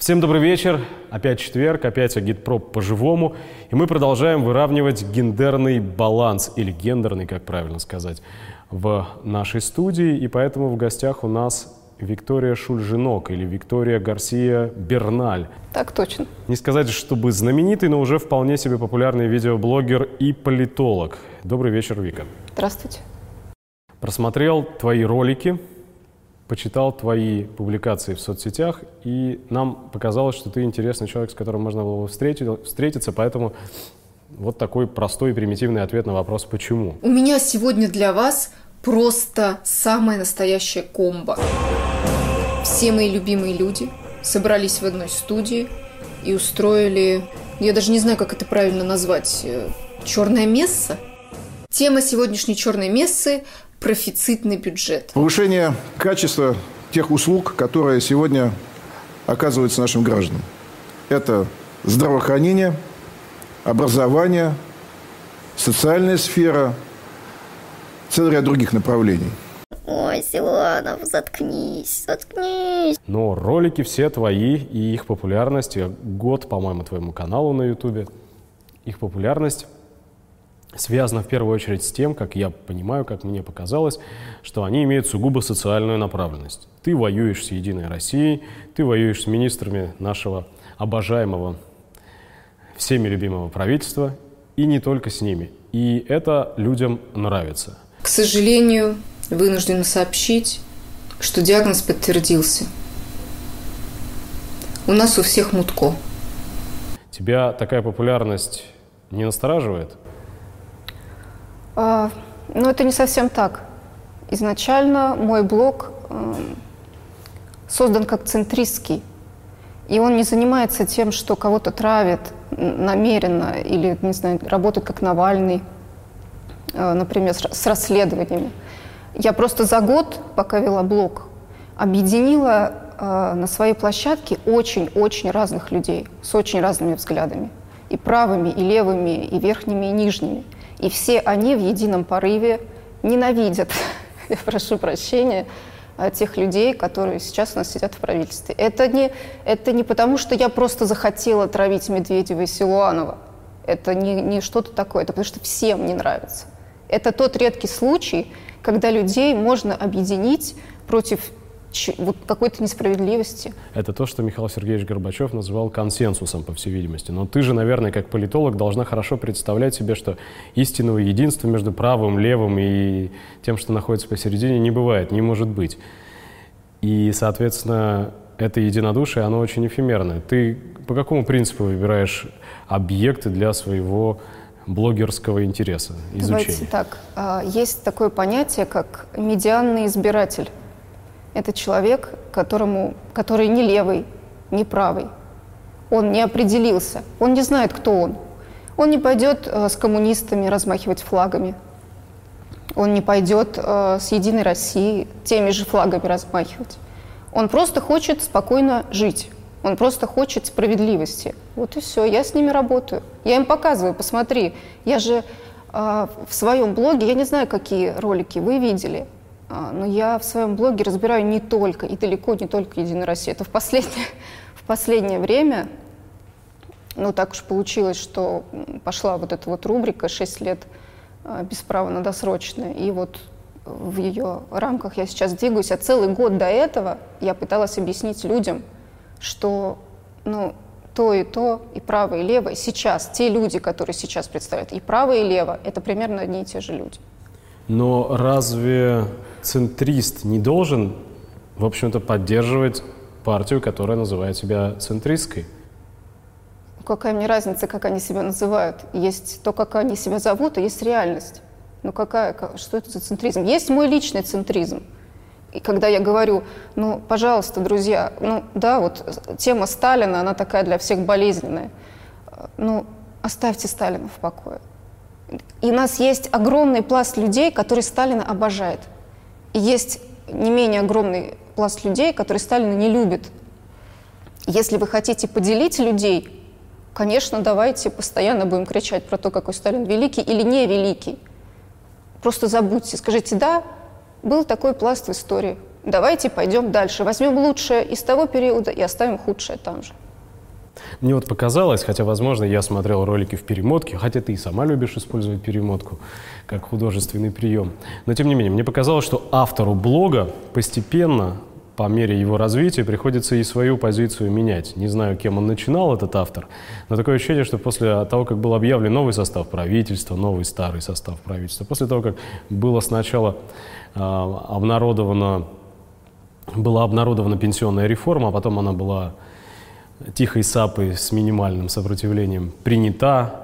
Всем добрый вечер. Опять четверг, опять Агитпроп по-живому. И мы продолжаем выравнивать гендерный баланс, или гендерный, как правильно сказать, в нашей студии. И поэтому в гостях у нас Виктория Шульжинок или Виктория Гарсия Берналь. Так точно. Не сказать, чтобы знаменитый, но уже вполне себе популярный видеоблогер и политолог. Добрый вечер, Вика. Здравствуйте. Просмотрел твои ролики, почитал твои публикации в соцсетях, и нам показалось, что ты интересный человек, с которым можно было встретить, встретиться, поэтому вот такой простой и примитивный ответ на вопрос «почему?». У меня сегодня для вас просто самая настоящая комбо. Все мои любимые люди собрались в одной студии и устроили, я даже не знаю, как это правильно назвать, э, черное место. Тема сегодняшней черной мессы профицитный бюджет. Повышение качества тех услуг, которые сегодня оказываются нашим гражданам. Это здравоохранение, образование, социальная сфера, целый ряд других направлений. Ой, Силанов, заткнись, заткнись. Но ролики все твои и их популярность, год, по-моему, твоему каналу на ютубе, их популярность связано в первую очередь с тем, как я понимаю, как мне показалось, что они имеют сугубо социальную направленность. Ты воюешь с «Единой Россией», ты воюешь с министрами нашего обожаемого, всеми любимого правительства, и не только с ними. И это людям нравится. К сожалению, вынуждена сообщить, что диагноз подтвердился. У нас у всех мутко. Тебя такая популярность не настораживает? А, ну, это не совсем так. Изначально мой блог э, создан как центристский. И он не занимается тем, что кого-то травит намеренно или, не знаю, работает как Навальный, э, например, с расследованиями. Я просто за год, пока вела блог, объединила э, на своей площадке очень-очень разных людей с очень разными взглядами. И правыми, и левыми, и верхними, и нижними – и все они в едином порыве ненавидят, я прошу прощения, а, тех людей, которые сейчас у нас сидят в правительстве. Это не, это не потому, что я просто захотела травить Медведева и Силуанова. Это не, не что-то такое, это потому что всем не нравится. Это тот редкий случай, когда людей можно объединить против вот какой-то несправедливости. Это то, что Михаил Сергеевич Горбачев называл консенсусом, по всей видимости. Но ты же, наверное, как политолог должна хорошо представлять себе, что истинного единства между правым, левым и тем, что находится посередине, не бывает, не может быть. И, соответственно, это единодушие, оно очень эфемерное. Ты по какому принципу выбираешь объекты для своего блогерского интереса, изучения? Давайте так. А, есть такое понятие, как медианный избиратель. Это человек, которому, который не левый, не правый. Он не определился, он не знает, кто он. Он не пойдет э, с коммунистами размахивать флагами. Он не пойдет э, с Единой Россией теми же флагами размахивать. Он просто хочет спокойно жить. Он просто хочет справедливости. Вот и все. Я с ними работаю. Я им показываю, посмотри. Я же э, в своем блоге, я не знаю, какие ролики вы видели, но я в своем блоге разбираю не только и далеко не только Единую Россию. Это в последнее, в последнее время, ну так уж получилось, что пошла вот эта вот рубрика «6 лет а, без права на досрочное». И вот в ее рамках я сейчас двигаюсь, а целый год до этого я пыталась объяснить людям, что ну, то и то, и право, и лево, сейчас, те люди, которые сейчас представляют, и право, и лево, это примерно одни и те же люди. Но разве центрист не должен, в общем-то, поддерживать партию, которая называет себя центристской? Какая мне разница, как они себя называют? Есть то, как они себя зовут, и есть реальность. Ну какая, что это за центризм? Есть мой личный центризм. И когда я говорю, ну, пожалуйста, друзья, ну, да, вот тема Сталина, она такая для всех болезненная. Ну, оставьте Сталина в покое. И у нас есть огромный пласт людей, которые Сталина обожает. Есть не менее огромный пласт людей, которые Сталина не любят. Если вы хотите поделить людей, конечно, давайте постоянно будем кричать про то, какой Сталин великий или не великий. Просто забудьте, скажите, да, был такой пласт в истории. Давайте пойдем дальше. Возьмем лучшее из того периода и оставим худшее там же. Мне вот показалось, хотя, возможно, я смотрел ролики в перемотке, хотя ты и сама любишь использовать перемотку как художественный прием. Но, тем не менее, мне показалось, что автору блога постепенно, по мере его развития, приходится и свою позицию менять. Не знаю, кем он начинал, этот автор, но такое ощущение, что после того, как был объявлен новый состав правительства, новый старый состав правительства, после того, как было сначала э, обнародовано, была обнародована пенсионная реформа, а потом она была тихой сапой с минимальным сопротивлением принята.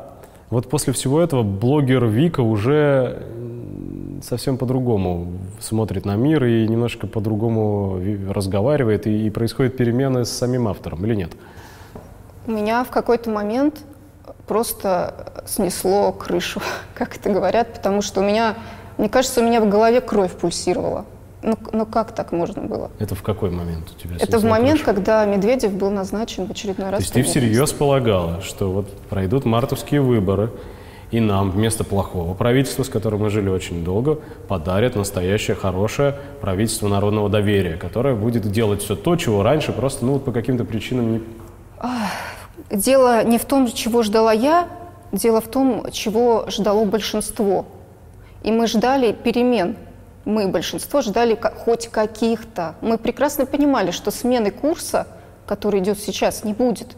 Вот после всего этого блогер Вика уже совсем по-другому смотрит на мир и немножко по-другому разговаривает, и, и происходят перемены с самим автором, или нет? Меня в какой-то момент просто снесло крышу, как это говорят, потому что у меня, мне кажется, у меня в голове кровь пульсировала. Ну, ну как так можно было? Это в какой момент у тебя? Это в момент, крышу? когда Медведев был назначен в очередной раз. То есть ты всерьез полагала, что вот пройдут мартовские выборы, и нам вместо плохого правительства, с которым мы жили очень долго, подарят настоящее хорошее правительство народного доверия, которое будет делать все то, чего раньше просто ну, по каким-то причинам не... Дело не в том, чего ждала я, дело в том, чего ждало большинство. И мы ждали перемен мы, большинство, ждали хоть каких-то. Мы прекрасно понимали, что смены курса, который идет сейчас, не будет.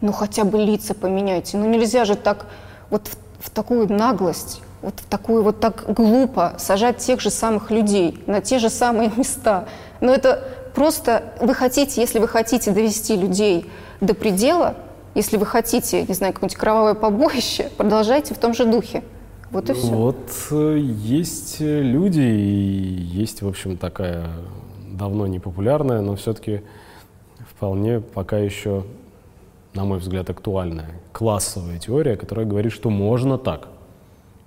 Ну хотя бы лица поменяйте. Ну нельзя же так вот в, в такую наглость, вот в такую вот так глупо сажать тех же самых людей на те же самые места. Но это просто вы хотите, если вы хотите довести людей до предела, если вы хотите, не знаю, какое-нибудь кровавое побоище, продолжайте в том же духе. Вот и все. Вот э, есть люди, и есть, в общем, такая давно не популярная, но все-таки вполне пока еще, на мой взгляд, актуальная классовая теория, которая говорит, что можно так.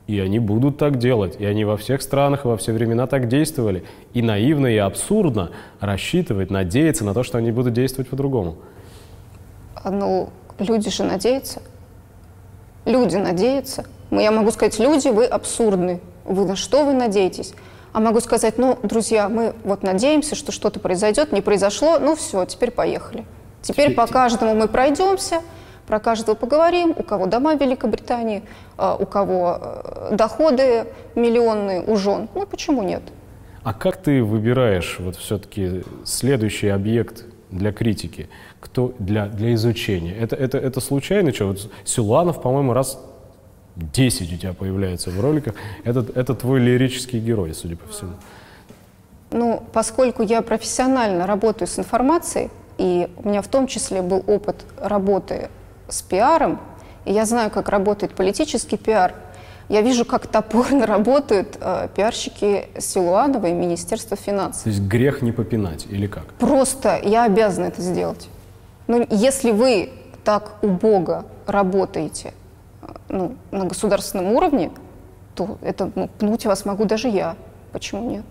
И они будут так делать. И они во всех странах и во все времена так действовали. И наивно и абсурдно рассчитывать, надеяться на то, что они будут действовать по-другому. А, ну, люди же надеются. Люди надеются. Я могу сказать, люди, вы абсурдны. Вы на что вы надеетесь? А могу сказать, ну, друзья, мы вот надеемся, что что-то произойдет, не произошло, ну все, теперь поехали. Теперь по каждому мы пройдемся, про каждого поговорим, у кого дома в Великобритании, а, у кого э, доходы миллионные у жен. Ну, почему нет? А как ты выбираешь вот все-таки следующий объект для критики, кто для, для изучения? Это, это, это случайно что? Вот Силуанов, по-моему, раз 10 у тебя появляется в роликах. Это, это твой лирический герой, судя по всему. Ну, поскольку я профессионально работаю с информацией, и у меня в том числе был опыт работы с пиаром, и я знаю, как работает политический пиар, я вижу, как топорно работают э, пиарщики Силуанова и Министерства финансов. То есть грех не попинать или как? Просто я обязана это сделать. Ну, если вы так убого работаете ну, на государственном уровне, то это ну, пнуть вас могу даже я. Почему нет?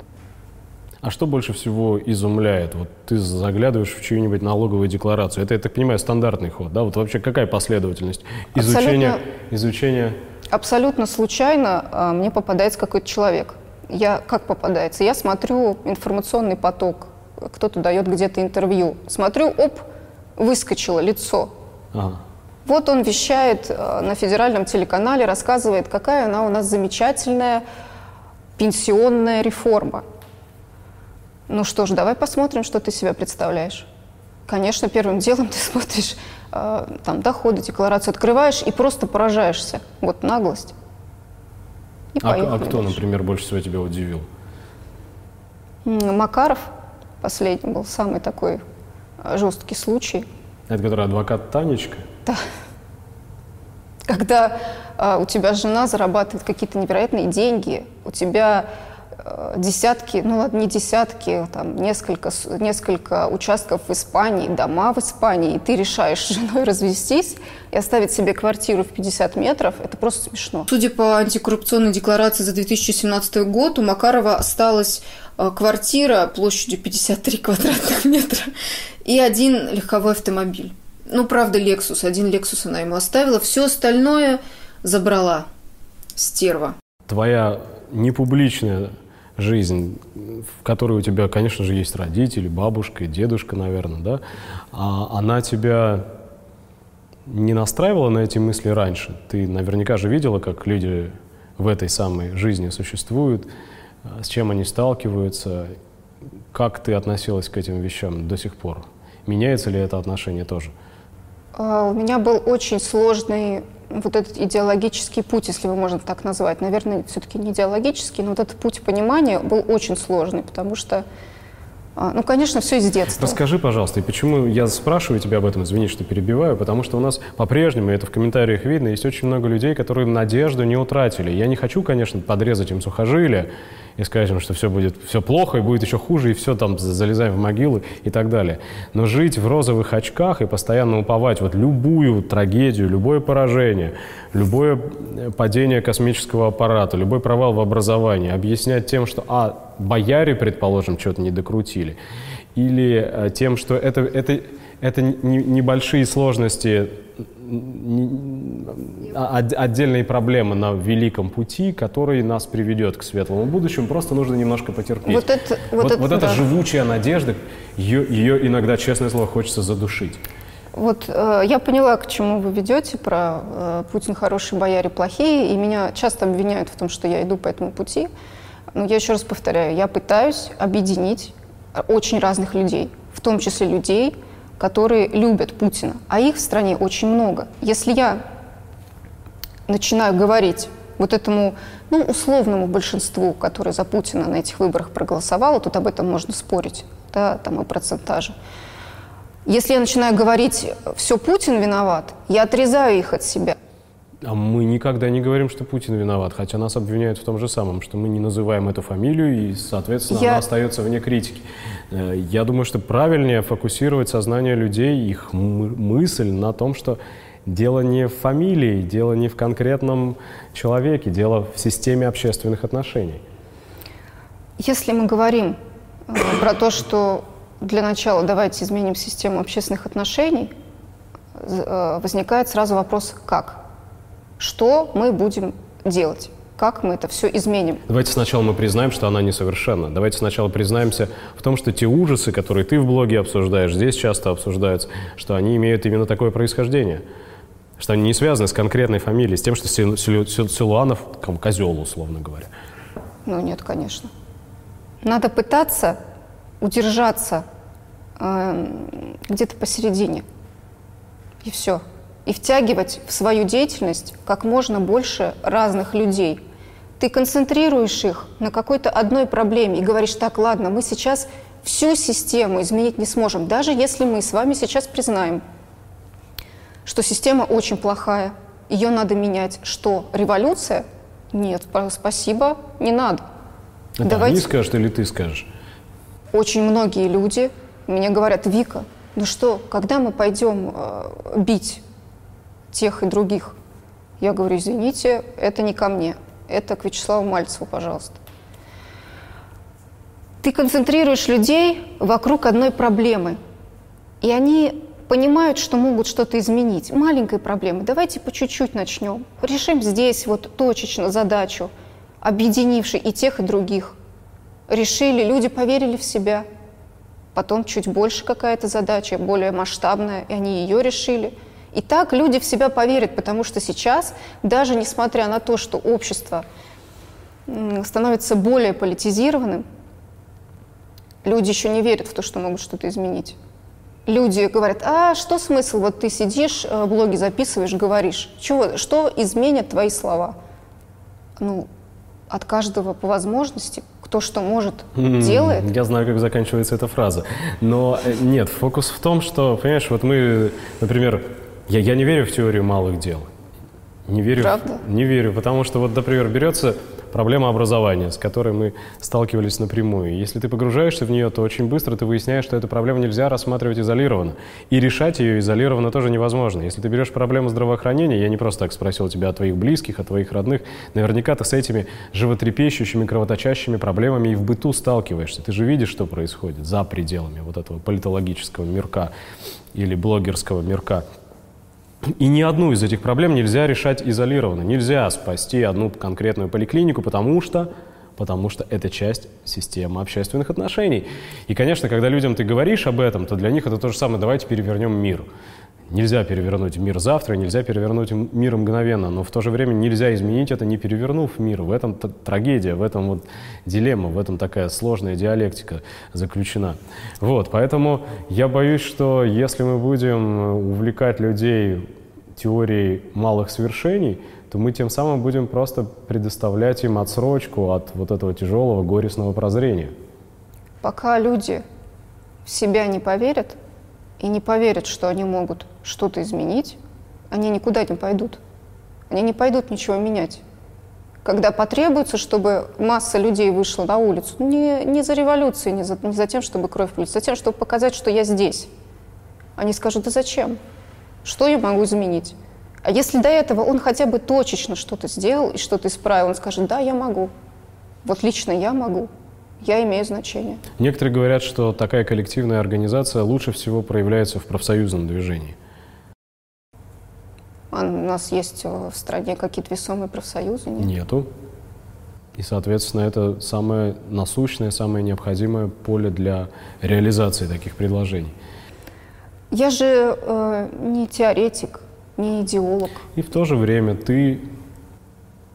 А что больше всего изумляет? Вот ты заглядываешь в чью-нибудь налоговую декларацию. Это, я так понимаю, стандартный ход, да? Вот вообще какая последовательность изучения? Абсолютно, изучения... абсолютно случайно а, мне попадается какой-то человек. Я как попадается? Я смотрю информационный поток. Кто-то дает где-то интервью. Смотрю, оп, выскочило лицо. Ага. Вот он вещает э, на федеральном телеканале, рассказывает, какая она у нас замечательная пенсионная реформа. Ну что ж, давай посмотрим, что ты себя представляешь. Конечно, первым делом ты смотришь э, там доходы, декларацию, открываешь и просто поражаешься. Вот наглость. И а, а кто, дальше. например, больше всего тебя удивил? Макаров последний был самый такой жесткий случай. Это который адвокат Танечка? Да. Когда э, у тебя жена зарабатывает какие-то невероятные деньги, у тебя э, десятки, ну ладно, не десятки, там несколько, несколько участков в Испании, дома в Испании, и ты решаешь с женой развестись и оставить себе квартиру в 50 метров, это просто смешно. Судя по антикоррупционной декларации за 2017 год, у Макарова осталась э, квартира площадью 53 квадратных метра и один легковой автомобиль. Ну, правда, Lexus. Один Lexus она ему оставила. Все остальное забрала стерва. Твоя непубличная жизнь, в которой у тебя, конечно же, есть родители, бабушка, дедушка, наверное, да, а она тебя не настраивала на эти мысли раньше? Ты наверняка же видела, как люди в этой самой жизни существуют, с чем они сталкиваются. Как ты относилась к этим вещам до сих пор? Меняется ли это отношение тоже? А, у меня был очень сложный вот этот идеологический путь, если его можно так назвать. Наверное, все-таки не идеологический, но вот этот путь понимания был очень сложный, потому что а, ну, конечно, все из детства. Расскажи, пожалуйста, и почему я спрашиваю тебя об этом, извини, что перебиваю, потому что у нас по-прежнему, это в комментариях видно, есть очень много людей, которые надежду не утратили. Я не хочу, конечно, подрезать им сухожилия, и скажем, что все будет все плохо, и будет еще хуже, и все там залезаем в могилы и так далее. Но жить в розовых очках и постоянно уповать вот любую трагедию, любое поражение, любое э, падение космического аппарата, любой провал в образовании, объяснять тем, что, а, бояре, предположим, что-то не докрутили, или а, тем, что это, это, это не, небольшие сложности отдельные проблемы на великом пути, который нас приведет к светлому будущему. Просто нужно немножко потерпеть. Вот, это, вот, вот, это, вот эта да. живучая надежда, ее, ее иногда, честное слово, хочется задушить. Вот э, я поняла, к чему вы ведете про э, Путин хороший, бояре плохие, и меня часто обвиняют в том, что я иду по этому пути. Но я еще раз повторяю, я пытаюсь объединить очень разных людей, в том числе людей, которые любят Путина, а их в стране очень много. Если я начинаю говорить вот этому ну, условному большинству, которое за Путина на этих выборах проголосовало, тут об этом можно спорить, да, там и процентажи. Если я начинаю говорить, все Путин виноват, я отрезаю их от себя. А мы никогда не говорим, что Путин виноват, хотя нас обвиняют в том же самом, что мы не называем эту фамилию, и, соответственно, Я- она остается вне критики. Э, Я думаю, что правильнее фокусировать сознание людей, их мысль на том, что дело не в фамилии, дело не в конкретном человеке, дело в системе общественных отношений. Если мы говорим э, про то, что для начала давайте изменим систему общественных отношений, э, возникает сразу вопрос «как?». Что мы будем делать? Как мы это все изменим? Давайте сначала мы признаем, что она несовершенна. Давайте сначала признаемся в том, что те ужасы, которые ты в блоге обсуждаешь, здесь часто обсуждаются, что они имеют именно такое происхождение. Что они не связаны с конкретной фамилией, с тем, что Сил- Сил- Сил- Силуанов там, козел, условно говоря. Ну нет, конечно. Надо пытаться удержаться эм, где-то посередине. И все. И втягивать в свою деятельность как можно больше разных людей. Ты концентрируешь их на какой-то одной проблеме и говоришь, так, ладно, мы сейчас всю систему изменить не сможем, даже если мы с вами сейчас признаем, что система очень плохая, ее надо менять. Что, революция? Нет, па- спасибо, не надо. Это Давайте- они скажут или ты скажешь? Очень многие люди мне говорят, Вика, ну что, когда мы пойдем э, бить тех и других? Я говорю, извините, это не ко мне, это к Вячеславу Мальцеву, пожалуйста. Ты концентрируешь людей вокруг одной проблемы, и они понимают, что могут что-то изменить. Маленькой проблемы. Давайте по чуть-чуть начнем. Решим здесь вот точечно задачу, объединивши и тех, и других. Решили, люди поверили в себя. Потом чуть больше какая-то задача, более масштабная, и они ее решили. И так люди в себя поверят, потому что сейчас, даже несмотря на то, что общество становится более политизированным, люди еще не верят в то, что могут что-то изменить. Люди говорят, а что смысл, вот ты сидишь, э, блоги записываешь, говоришь, чего, что изменят твои слова? Ну, от каждого по возможности, кто что может, делает. Я знаю, как заканчивается эта фраза. Но э, нет, фокус в том, что, понимаешь, вот мы, например, я, я не верю в теорию малых дел. Не верю, в- Правда? не верю, потому что вот, например, берется проблема образования, с которой мы сталкивались напрямую. Если ты погружаешься в нее, то очень быстро ты выясняешь, что эту проблему нельзя рассматривать изолированно. И решать ее изолированно тоже невозможно. Если ты берешь проблему здравоохранения, я не просто так спросил тебя о твоих близких, о твоих родных, наверняка ты с этими животрепещущими, кровоточащими проблемами и в быту сталкиваешься. Ты же видишь, что происходит за пределами вот этого политологического мирка или блогерского мирка. И ни одну из этих проблем нельзя решать изолированно. Нельзя спасти одну конкретную поликлинику, потому что потому что это часть системы общественных отношений. И, конечно, когда людям ты говоришь об этом, то для них это то же самое, давайте перевернем мир. Нельзя перевернуть мир завтра, нельзя перевернуть мир мгновенно, но в то же время нельзя изменить это, не перевернув мир. В этом трагедия, в этом вот дилемма, в этом такая сложная диалектика заключена. Вот, поэтому я боюсь, что если мы будем увлекать людей теорией малых свершений, то мы тем самым будем просто предоставлять им отсрочку от вот этого тяжелого горестного прозрения. Пока люди в себя не поверят и не поверят, что они могут что-то изменить, они никуда не пойдут. Они не пойдут ничего менять. Когда потребуется, чтобы масса людей вышла на улицу, не, не за революцией, не за, не за тем, чтобы кровь пролить, за тем, чтобы показать, что я здесь. Они скажут, да зачем? Что я могу изменить? А если до этого он хотя бы точечно что-то сделал и что-то исправил, он скажет, да, я могу. Вот лично я могу. Я имею значение. Некоторые говорят, что такая коллективная организация лучше всего проявляется в профсоюзном движении. А у нас есть э, в стране какие-то весомые профсоюзы? Нет? Нету. И, соответственно, это самое насущное, самое необходимое поле для реализации таких предложений. Я же э, не теоретик, не идеолог. И в то же время ты...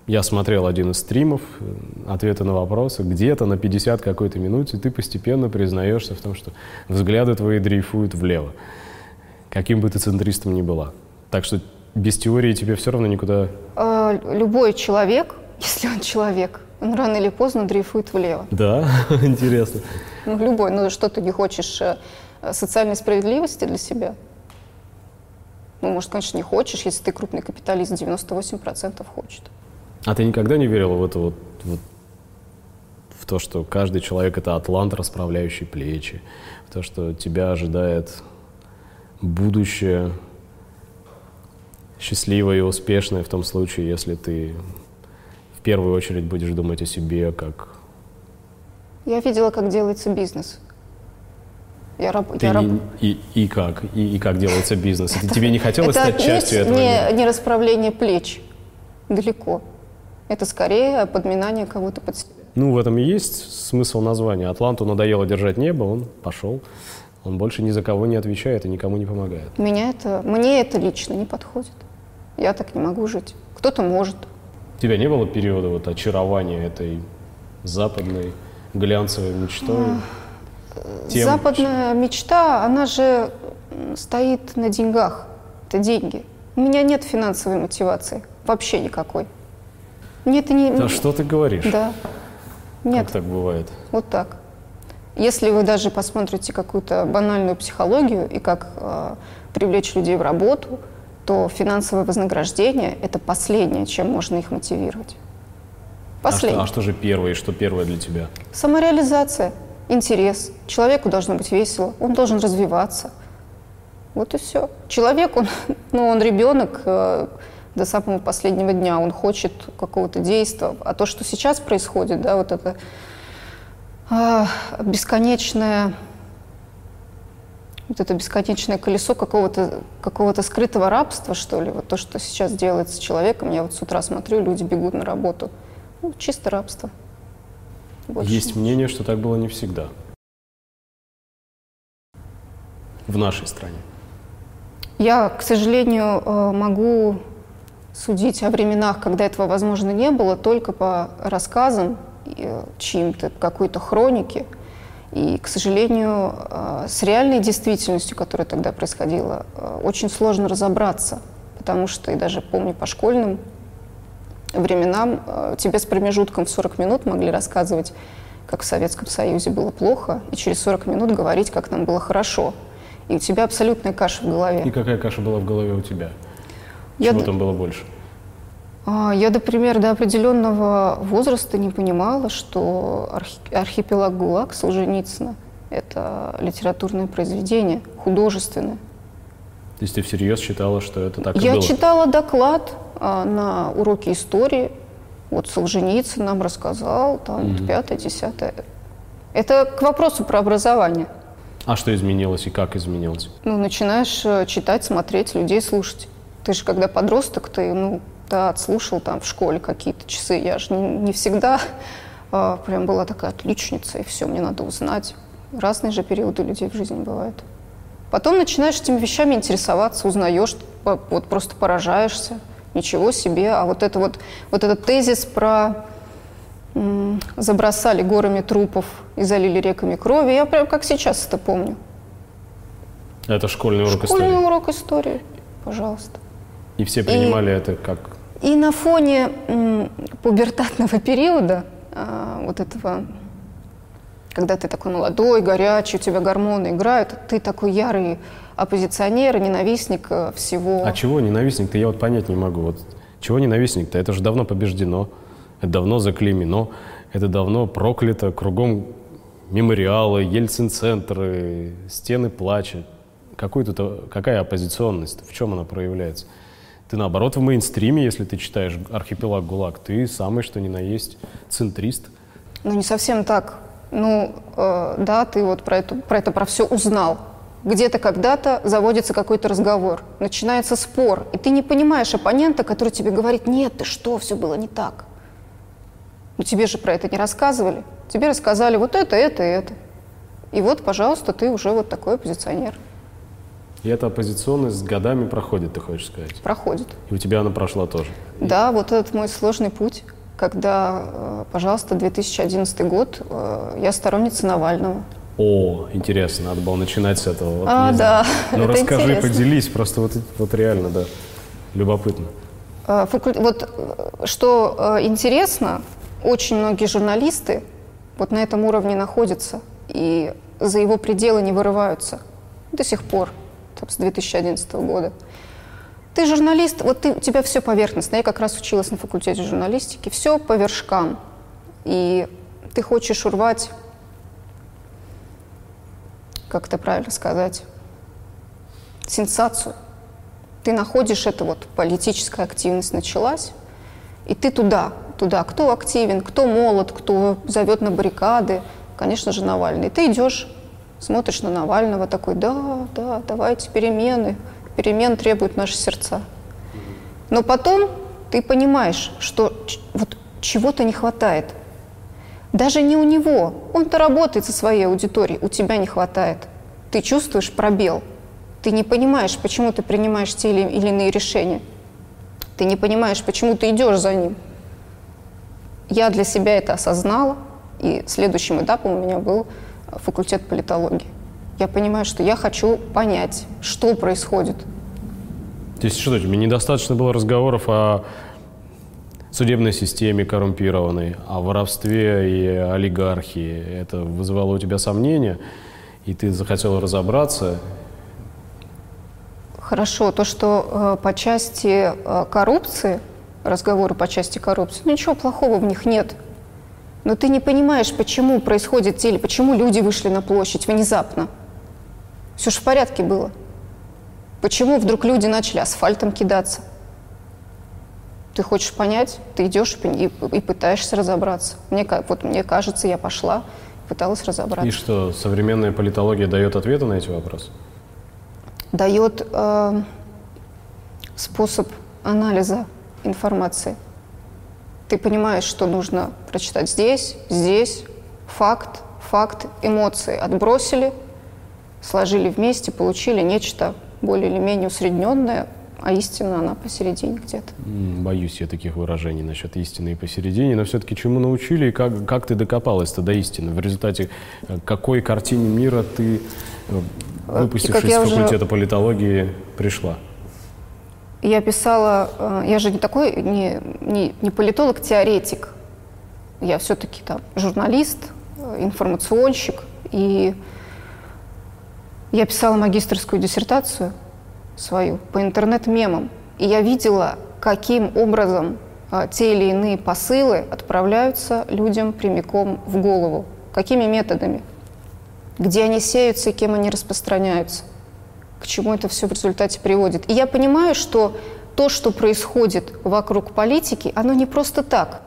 Я смотрел один из стримов, э, ответы на вопросы, где-то на 50 какой-то минуте ты постепенно признаешься в том, что взгляды твои дрейфуют влево, каким бы ты центристом ни была. Так что без теории тебе все равно никуда... Э, любой человек, если он человек, он рано или поздно дрейфует влево. Да, интересно. Ну, любой. Ну, что ты не хочешь э, социальной справедливости для себя? Ну, может, конечно, не хочешь, если ты крупный капиталист, 98% хочет. А ты никогда не верила в это вот, вот в то, что каждый человек — это атлант, расправляющий плечи, в то, что тебя ожидает будущее счастливое и успешное в том случае, если ты в первую очередь будешь думать о себе как... Я видела, как делается бизнес. Я раб... Ты я раб... и, и как? И, и как делается бизнес? Это тебе не хотелось это стать частью этого? Не, не расправление плеч. Далеко. Это скорее подминание кого-то под себя. Ну, в этом и есть смысл названия. Атланту надоело держать небо, он пошел. Он больше ни за кого не отвечает и никому не помогает. Меня это, мне это лично не подходит. Я так не могу жить. Кто-то может. У тебя не было периода вот очарования этой западной глянцевой мечтой? тем... Западная мечта, она же стоит на деньгах. Это деньги. У меня нет финансовой мотивации. Вообще никакой. Нет, не... Да что ты говоришь? Да. Нет. Как так бывает? Вот так. Если вы даже посмотрите какую-то банальную психологию и как э, привлечь людей в работу, то финансовое вознаграждение – это последнее, чем можно их мотивировать. Последнее. А что, а что же первое, что первое для тебя? Самореализация интерес. Человеку должно быть весело, он должен развиваться. Вот и все. Человек, он, ну, он ребенок э, до самого последнего дня, он хочет какого-то действия. А то, что сейчас происходит, да, вот это э, бесконечное вот это бесконечное колесо какого-то какого скрытого рабства, что ли, вот то, что сейчас делается с человеком. Я вот с утра смотрю, люди бегут на работу. Ну, чисто рабство. Больше Есть мнение, что так было не всегда. В нашей стране. Я, к сожалению, э, могу судить о временах, когда этого возможно не было, только по рассказам э, чьим-то, какой-то хроники. И, к сожалению, э, с реальной действительностью, которая тогда происходила, очень сложно разобраться, потому что, и даже помню по школьным временам э, тебе с промежутком в 40 минут могли рассказывать, как в Советском Союзе было плохо, и через 40 минут говорить, как нам было хорошо. И у тебя абсолютная каша в голове. И какая каша была в голове у тебя? Чего Я там было больше? А, я, например, до определенного возраста не понимала, что архипелаг ГУЛАГ Солженицына – это литературное произведение, художественное. То есть ты всерьез считала, что это так и Я было? Я читала доклад а, на уроке истории. Вот Солженицын нам рассказал, там, mm-hmm. пятое, десятое. Это к вопросу про образование. А что изменилось и как изменилось? Ну, начинаешь э, читать, смотреть, людей слушать. Ты же когда подросток, ты, ну, да, отслушал там в школе какие-то часы. Я же не, не всегда а, прям была такая отличница, и все, мне надо узнать. Разные же периоды людей в жизни бывают. Потом начинаешь этими вещами интересоваться, узнаешь, вот просто поражаешься. Ничего себе. А вот, это вот, вот этот тезис про забросали горами трупов и залили реками крови, я прям как сейчас это помню. Это школьный урок Школьный истории. урок истории, пожалуйста. И все принимали это как... И на фоне м, пубертатного периода, а, вот этого, когда ты такой молодой, горячий, у тебя гормоны играют, ты такой ярый оппозиционер, ненавистник э, всего. А чего ненавистник-то, я вот понять не могу. Вот чего ненавистник-то? Это же давно побеждено, это давно заклеймено, это давно проклято, кругом мемориалы, Ельцин-центры, стены плача. Какой тут, э, какая оппозиционность? В чем она проявляется? Ты наоборот в мейнстриме, если ты читаешь «Архипелаг ГУЛАГ», ты самый что ни на есть центрист. Ну, не совсем так. Ну, э, да, ты вот про, это, про это, про все узнал. Где-то когда-то заводится какой-то разговор, начинается спор, и ты не понимаешь оппонента, который тебе говорит, нет, ты что, все было не так. Ну, тебе же про это не рассказывали. Тебе рассказали вот это, это, это. И вот, пожалуйста, ты уже вот такой оппозиционер. И эта оппозиционность годами проходит, ты хочешь сказать. Проходит. И у тебя она прошла тоже. Да, вот этот мой сложный путь, когда, э, пожалуйста, 2011 год, э, я сторонница Навального. О, интересно, надо было начинать с этого. Вот А, да. Ну расскажи, интересно. поделись, просто вот, вот реально, да, любопытно. Э, факуль- Вот что интересно, очень многие журналисты вот на этом уровне находятся и за его пределы не вырываются до сих пор, там, с 2011 года. Ты журналист, вот ты, у тебя все поверхностно. Я как раз училась на факультете журналистики, все по вершкам. И ты хочешь урвать, как это правильно сказать, сенсацию. Ты находишь это, вот политическая активность началась, и ты туда, туда. Кто активен, кто молод, кто зовет на баррикады, конечно же, Навальный. Ты идешь, смотришь на Навального, такой, да, да, давайте перемены, перемен требуют наши сердца. Но потом ты понимаешь, что вот чего-то не хватает. Даже не у него. Он-то работает со своей аудиторией, у тебя не хватает. Ты чувствуешь пробел. Ты не понимаешь, почему ты принимаешь те или, или иные решения. Ты не понимаешь, почему ты идешь за ним. Я для себя это осознала, и следующим этапом у меня был факультет политологии. Я понимаю, что я хочу понять, что происходит. То есть что, тебе недостаточно было разговоров о судебной системе коррумпированной, о воровстве и олигархии? Это вызывало у тебя сомнения, и ты захотел разобраться? Хорошо, то, что э, по части э, коррупции, разговоры по части коррупции, ну, ничего плохого в них нет. Но ты не понимаешь, почему происходит теле, почему люди вышли на площадь внезапно. Все же в порядке было. Почему вдруг люди начали асфальтом кидаться? Ты хочешь понять, ты идешь и, и- пытаешься разобраться. Мне, вот мне кажется, я пошла, пыталась разобраться. И что, современная политология дает ответы на эти вопросы? дает э, способ анализа информации. Ты понимаешь, что нужно прочитать здесь, здесь, факт, факт, эмоции отбросили, сложили вместе, получили нечто более или менее усредненное, а истина она посередине где-то. Боюсь я таких выражений насчет истины и посередине, но все-таки чему научили и как, как ты докопалась-то до истины? В результате э, какой картине мира ты, э, выпустившись я с уже- факультета политологии, пришла? Я писала, э, я же не такой, не, не, не политолог-теоретик, я все-таки там журналист, э, информационщик, и я писала магистрскую диссертацию свою по интернет-мемам, и я видела, каким образом а, те или иные посылы отправляются людям прямиком в голову, какими методами, где они сеются и кем они распространяются к чему это все в результате приводит. И я понимаю, что то, что происходит вокруг политики, оно не просто так.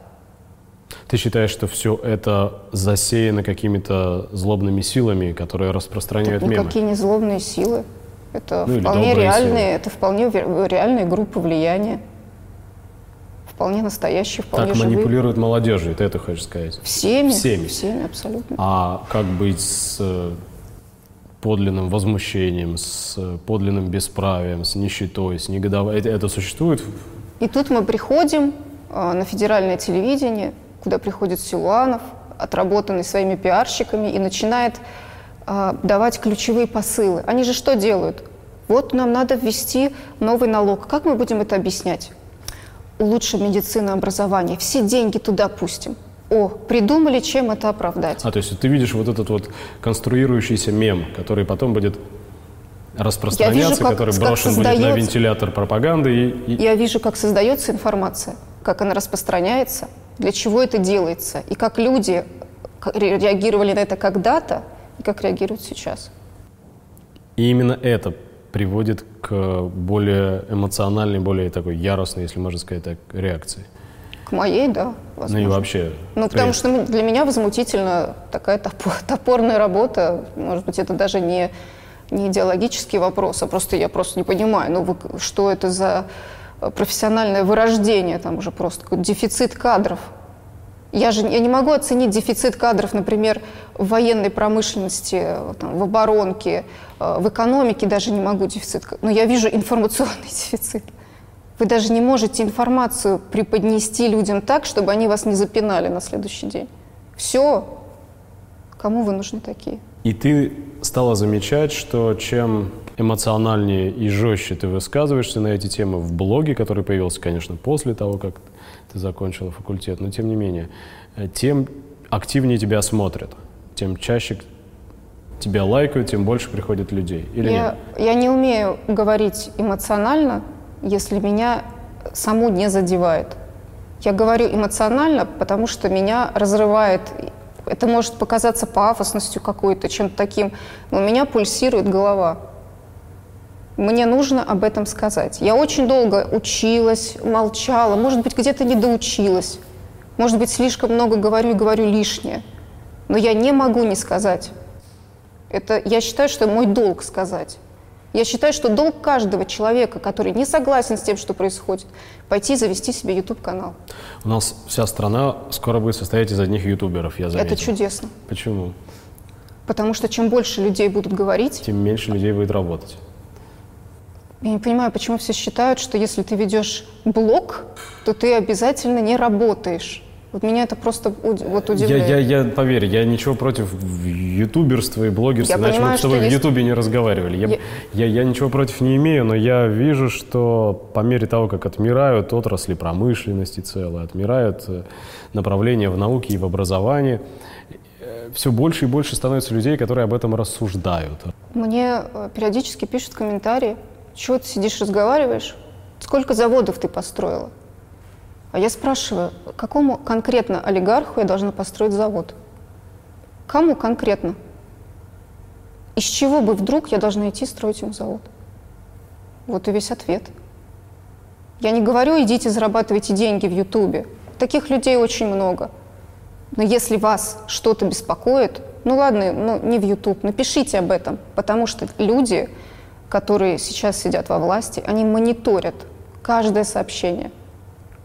Ты считаешь, что все это засеяно какими-то злобными силами, которые распространяют мемы? Никакие не злобные силы. Это Ну, вполне реальные, силы. это вполне реальные группы влияния. Вполне настоящие, вполне Так живые. манипулируют молодежью, ты это хочешь сказать? Всеми. Всеми. Всеми, абсолютно. А как быть с э, подлинным возмущением, с э, подлинным бесправием, с нищетой, с негодованием? Это, это существует? И тут мы приходим э, на федеральное телевидение, куда приходит Силуанов, отработанный своими пиарщиками, и начинает э, давать ключевые посылы. Они же что делают? Вот нам надо ввести новый налог. Как мы будем это объяснять? Улучшим медицину и образование. Все деньги туда пустим. О, придумали, чем это оправдать. А, то есть ты видишь вот этот вот конструирующийся мем, который потом будет распространяться, как- который как брошен будет на вентилятор пропаганды и, и- Я вижу, как создается информация, как она распространяется, для чего это делается, и как люди реагировали на это когда-то, и как реагируют сейчас. и именно это приводит к более эмоциональной, более такой яростной, если можно сказать так, реакции. К моей, да, Ну и возможно. вообще. Ну, потому что для меня возмутительно такая топо- топорная работа. Может быть, это даже не, не идеологический вопрос, а просто я просто не понимаю, ну, вы что это за профессиональное вырождение, там уже просто какой-то дефицит кадров. Я же я не могу оценить дефицит кадров, например, в военной промышленности, э, там, в оборонке, э, в экономике даже не могу дефицит. Но я вижу информационный дефицит. Вы даже не можете информацию преподнести людям так, чтобы они вас не запинали на следующий день. Все. Кому вы нужны такие? И ты стала замечать, что чем эмоциональнее и жестче ты высказываешься на эти темы в блоге, который появился, конечно, после того, как ты закончила факультет, но тем не менее, э, тем активнее тебя смотрят, тем чаще тебя лайкают, тем больше приходит людей. Или я, нет? я не умею говорить эмоционально, если меня саму не задевает. Я говорю эмоционально, потому что меня разрывает. Это может показаться пафосностью какой-то, чем-то таким, но у меня пульсирует голова. Мне нужно об этом сказать. Я очень долго училась, молчала, может быть, где-то не доучилась. Может быть, слишком много говорю и говорю лишнее. Но я не могу не сказать. Это, я считаю, что мой долг сказать. Я считаю, что долг каждого человека, который не согласен с тем, что происходит, пойти завести себе YouTube-канал. У нас вся страна скоро будет состоять из одних ютуберов, я заметил. Это чудесно. Почему? Потому что чем больше людей будут говорить, Тем меньше людей будет работать. я не понимаю, почему все считают, что если ты ведешь блог, то ты обязательно не работаешь. Вот меня это просто вот Я, удивляет. я, я, поверь, я ничего против ютуберства и блогерства, Я иначе мы понимаю, бы с тобой в есть- ютубе не разговаривали. Я, Я- я, я ничего против не имею, но я вижу, что по мере того, как отмирают отрасли промышленности целые, отмирают э, направления в науке и в образовании, все больше и больше становится людей, которые об этом рассуждают. Мне э, периодически пишут комментарии, чего ты сидишь, разговариваешь, сколько заводов ты построила? А я спрашиваю, какому конкретно олигарху я должна построить завод? Кому конкретно? Из чего бы вдруг я должна идти строить ему завод? Вот и весь ответ. Я не говорю, идите зарабатывайте деньги в Ютубе. Таких людей очень много. Но если вас что-то беспокоит, ну ладно, ну не в YouTube, напишите об этом, потому что люди, которые сейчас сидят во власти, они мониторят каждое сообщение.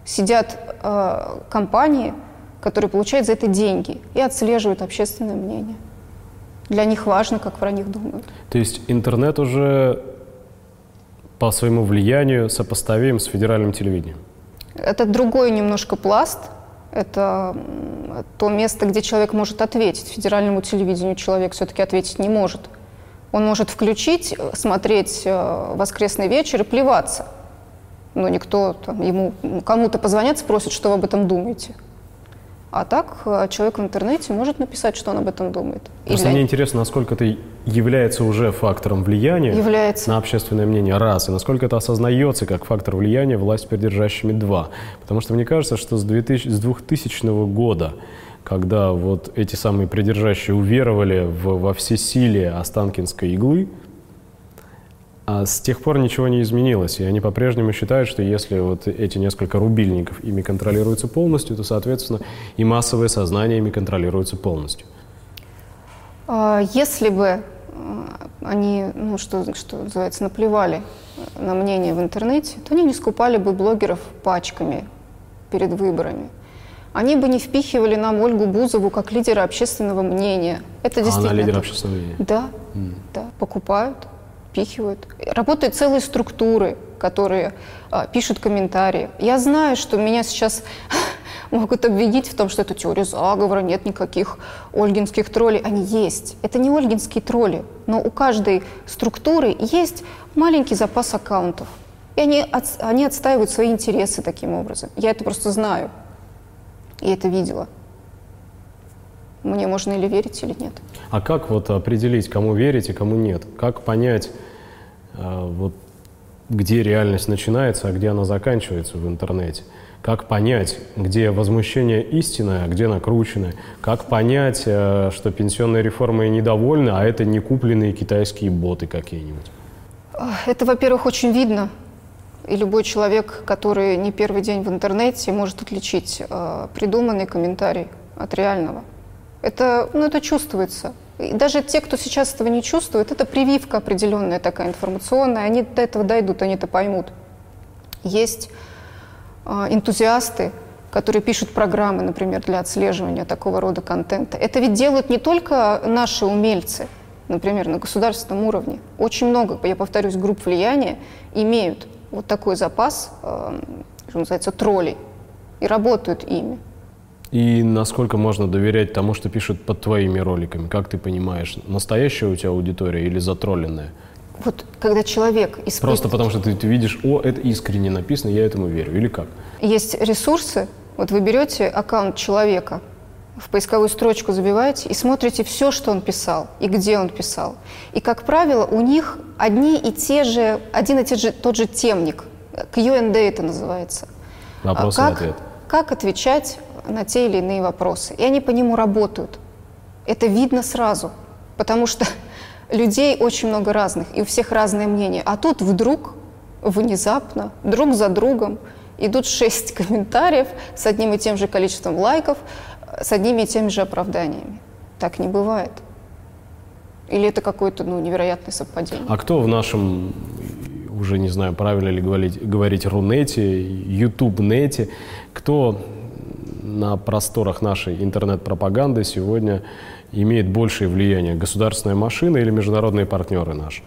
Сидят э, компании, которые получают за это деньги и отслеживают общественное мнение. Для них важно, как про них думают. То есть интернет уже по своему влиянию сопоставим с федеральным телевидением. Это другой немножко пласт. Это то место, где человек может ответить. Федеральному телевидению человек все-таки ответить не может. Он может включить, э, смотреть э, «Воскресный вечер» и плеваться. Но никто там, ему, кому-то позвонят, спросит, что вы об этом думаете. А так э, человек в интернете может написать, что он об этом думает. Просто для- мне интересно, насколько это является уже фактором влияния Является. на общественное мнение, раз, и насколько это осознается как фактор влияния власть придержащими, два. Потому что мне кажется, что с, 2000, с 2000 года, когда вот эти самые придержащие уверовали в, во всесилие Останкинской иглы, а с тех пор ничего не изменилось, и они по-прежнему считают, что если вот эти несколько рубильников ими контролируются полностью, то, соответственно, и массовое сознание ими контролируется полностью. А, Если бы они, ну, что, что называется, наплевали на мнение в интернете, то они не скупали бы блогеров пачками. перед выборами, они бы не впихивали нам Ольгу Бузову как лидера общественного мнения. Это А действительно она лидер так. общественного мнения. Да, да, покупают, впихивают. Работают целые структуры, которые а, пишут комментарии. Я знаю, что меня сейчас могут обвинить в том, что это теория заговора, нет никаких ольгинских троллей. Они есть. Это не ольгинские тролли, но у каждой структуры есть маленький запас аккаунтов. И они, отс- они отстаивают свои интересы таким образом. Я это просто знаю. И это видела. Мне можно или верить, или нет. А как вот определить, кому верить и кому нет? Как понять, э, вот, где реальность начинается, а где она заканчивается в интернете? Как понять, где возмущение истинное, а где накрученное? Как понять, э, что пенсионной реформой недовольны, а это не купленные китайские боты какие-нибудь? Это, во-первых, очень видно. И любой человек, который не первый день в интернете, может отличить э, придуманный комментарий от реального. Это, ну, это чувствуется. И даже те, кто сейчас этого не чувствует, это прививка определенная такая информационная. Они до этого дойдут, они это поймут. Есть э, энтузиасты, которые пишут программы, например, для отслеживания такого рода контента. Это ведь делают не только наши умельцы, например, на государственном уровне. Очень много, я повторюсь, групп влияния имеют вот такой запас, э, что называется, троллей, и работают ими. И насколько можно доверять тому, что пишут под твоими роликами? Как ты понимаешь, настоящая у тебя аудитория или затролленная? Вот когда человек испытывает... Просто потому что ты, ты видишь, о, это искренне написано, я этому верю. Или как? Есть ресурсы, вот вы берете аккаунт человека, в поисковую строчку забиваете и смотрите все, что он писал и где он писал. И, как правило, у них одни и те же, один и те же, тот же темник. Q&A это называется. Вопрос А и как, ответ. как отвечать на те или иные вопросы. И они по нему работают. Это видно сразу, потому что людей очень много разных, и у всех разное мнение. А тут вдруг, внезапно, друг за другом идут шесть комментариев с одним и тем же количеством лайков, с одними и теми же оправданиями. Так не бывает. Или это какое-то ну, невероятное совпадение? А кто в нашем, уже не знаю, правильно ли говорить, говорить Рунете, Ютубнете, кто на просторах нашей интернет-пропаганды сегодня имеет большее влияние? Государственная машина или международные партнеры наши?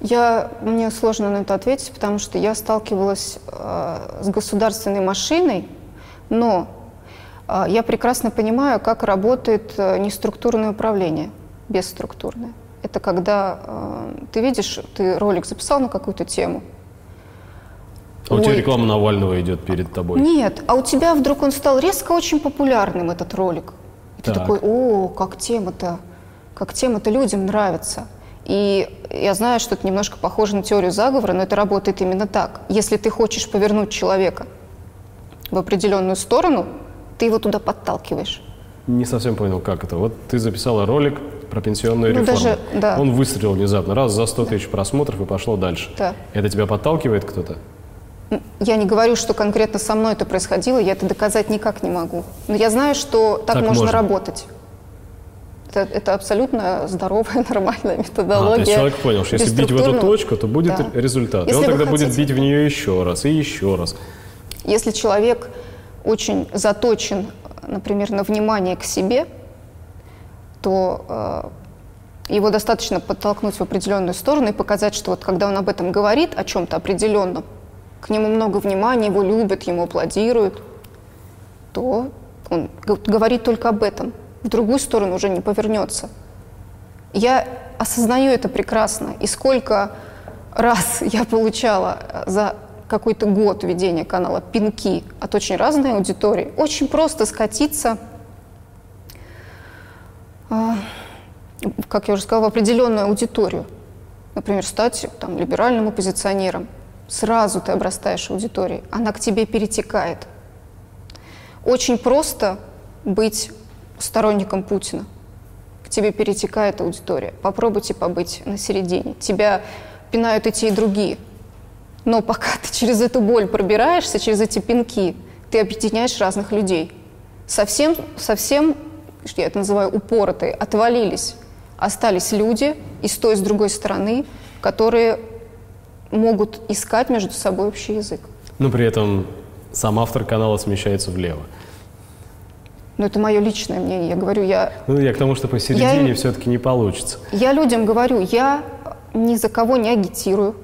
Я, мне сложно на это ответить, потому что я сталкивалась э, с государственной машиной, но э, я прекрасно понимаю, как работает э, неструктурное управление, бесструктурное. Это когда э, ты видишь, ты ролик записал на какую-то тему. А у тебя реклама Навального идет перед тобой. Нет, а у тебя вдруг он стал резко очень популярным, этот ролик. И ты Так. такой, о, как тема-то, как тема-то людям нравится. И я знаю, что это немножко похоже на теорию заговора, но это работает именно так. Если ты хочешь повернуть человека в определенную сторону, ты его туда подталкиваешь. Не совсем понял, как это. Вот ты записала ролик про пенсионную Ну, реформу. даже- да. Он выстрелил внезапно, раз за 100 тысяч просмотров и пошло дальше. Да. Это тебя подталкивает кто-то? Я не говорю, что конкретно со мной это происходило, я это доказать никак не могу. Но я знаю, что так, Так можно, можно. работать. Это, это абсолютно здоровая, нормальная методология. А, то есть человек понял, что если бить в эту точку, то будет Да. результат. и Если он вы тогда будет хотите. бить в нее еще раз и еще раз. Если человек очень заточен, например, на внимание к себе, то э, его достаточно подтолкнуть в определенную сторону и показать, что вот когда он об этом говорит, о чем-то определенном, к нему много внимания, его любят, ему аплодируют, то он говорит только об этом. В другую сторону уже не повернется. Я осознаю это прекрасно. И сколько раз я получала э, за какой-то год ведения канала пинки от очень разной аудитории. Очень просто скатиться, а, как я уже сказала, в определенную аудиторию. Например, стать там, либеральным оппозиционером. Сразу ты обрастаешь аудиторией, она к тебе перетекает. Очень просто быть сторонником Путина. К тебе перетекает аудитория. Попробуйте побыть на середине. Тебя пинают и те, и другие. Но пока ты через эту боль пробираешься, через эти пинки, ты объединяешь разных людей. Совсем, совсем, я это называю, упоротые, отвалились. Остались люди и с той, с другой стороны, которые могут искать между собой общий язык. Но при этом Сам автор канала смещается влево. Но это мое личное мнение. Я говорю, я, Ну, я к тому, что посередине Я- все-таки не получится. я людям говорю, я ни за кого не агитирую,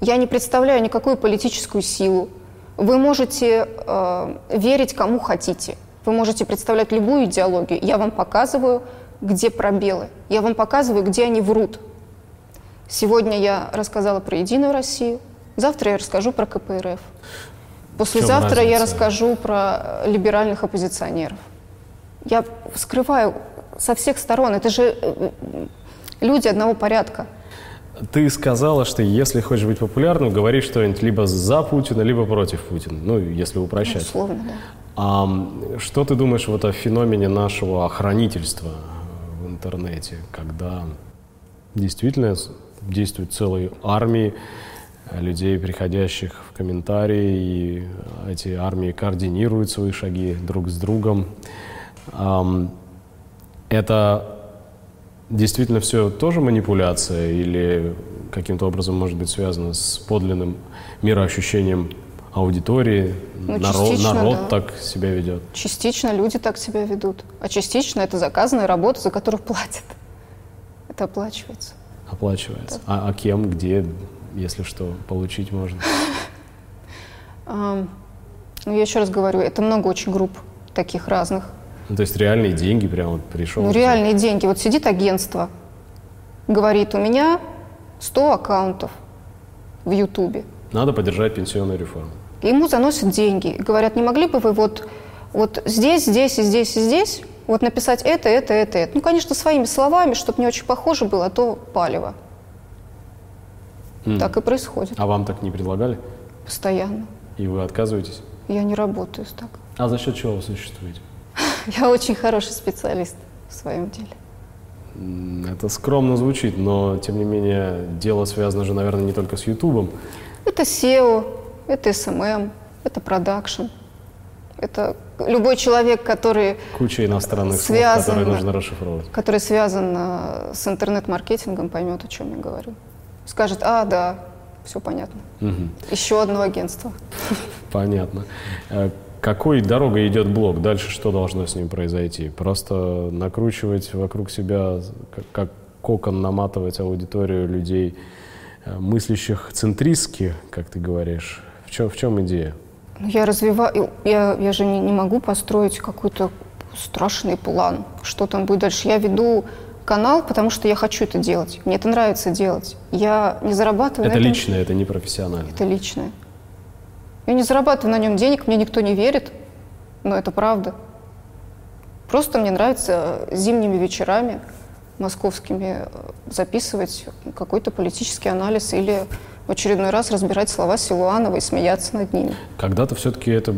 я не представляю никакую политическую силу. Вы можете э, верить кому хотите, вы можете представлять любую идеологию. Я вам показываю, где пробелы, я вам показываю, где они врут. Сегодня я рассказала про Единую Россию, завтра я расскажу про КПРФ. Послезавтра я расскажу про либеральных оппозиционеров. Я скрываю со всех сторон. Это же э, э, люди одного порядка. Ты сказала, что если хочешь быть популярным, говори что-нибудь либо за Путина, либо против Путина. Ну, если упрощать. Условно, да. А что ты думаешь вот о феномене нашего охранительства в интернете, когда действительно действуют целые армии людей, приходящих в комментарии, и эти армии координируют свои шаги друг с другом. Это действительно все тоже манипуляция или каким-то образом может быть связано с подлинным мироощущением аудитории? Ну, народ частично, народ да. так себя ведет. Частично люди так себя ведут, а частично это заказанная работа, за которую платят. Это оплачивается. Оплачивается. А, а кем, где, если что, получить можно? Ну, я еще раз говорю, это много очень групп таких разных. Ну, то есть реальные деньги прям вот пришел. Ну, реальные деньги. Вот сидит агентство, говорит, у меня 100 аккаунтов в Ютубе. Надо поддержать пенсионную реформу. Ему заносят деньги. Говорят, не могли бы вы вот, вот здесь, здесь и здесь и здесь вот написать это, это, это, это. Ну, конечно, своими словами, чтобы не очень похоже было, а то палево. М. Так и происходит А вам так не предлагали? постоянно. И вы отказываетесь? Я не работаю так. А за счет чего вы существуете? Я очень хороший специалист в своем деле. Это скромно звучит, но тем не менее дело связано же, наверное, не только с Ютубом. Это SEO, это SMM, это продакшн. Это любой человек, который, Куча иностранных слов, Связано. которые нужно расшифровывать. который связан э, с интернет-маркетингом, поймет, о чем я говорю. Скажет, а, да, все понятно. Мгм. Еще одно агентство. Понятно. Э, Какой дорогой идет блог? Дальше что должно с ним произойти? Просто накручивать вокруг себя, как, как кокон наматывать аудиторию людей, э, мыслящих центристски, как ты говоришь. В чем, в чем идея? Ну, Я развиваю, я, я же не, не могу построить какой-то страшный план, что там будет дальше. Я веду канал, потому что я хочу это делать. Мне это нравится делать. Я не зарабатываю Это на этом. личное, это не профессионально. Это личное. Я не зарабатываю на нем денег, мне никто не верит, но это правда. Просто мне нравится зимними вечерами московскими э, записывать какой-то политический анализ или в очередной раз разбирать слова Силуанова и смеяться над ними. Когда-то все-таки это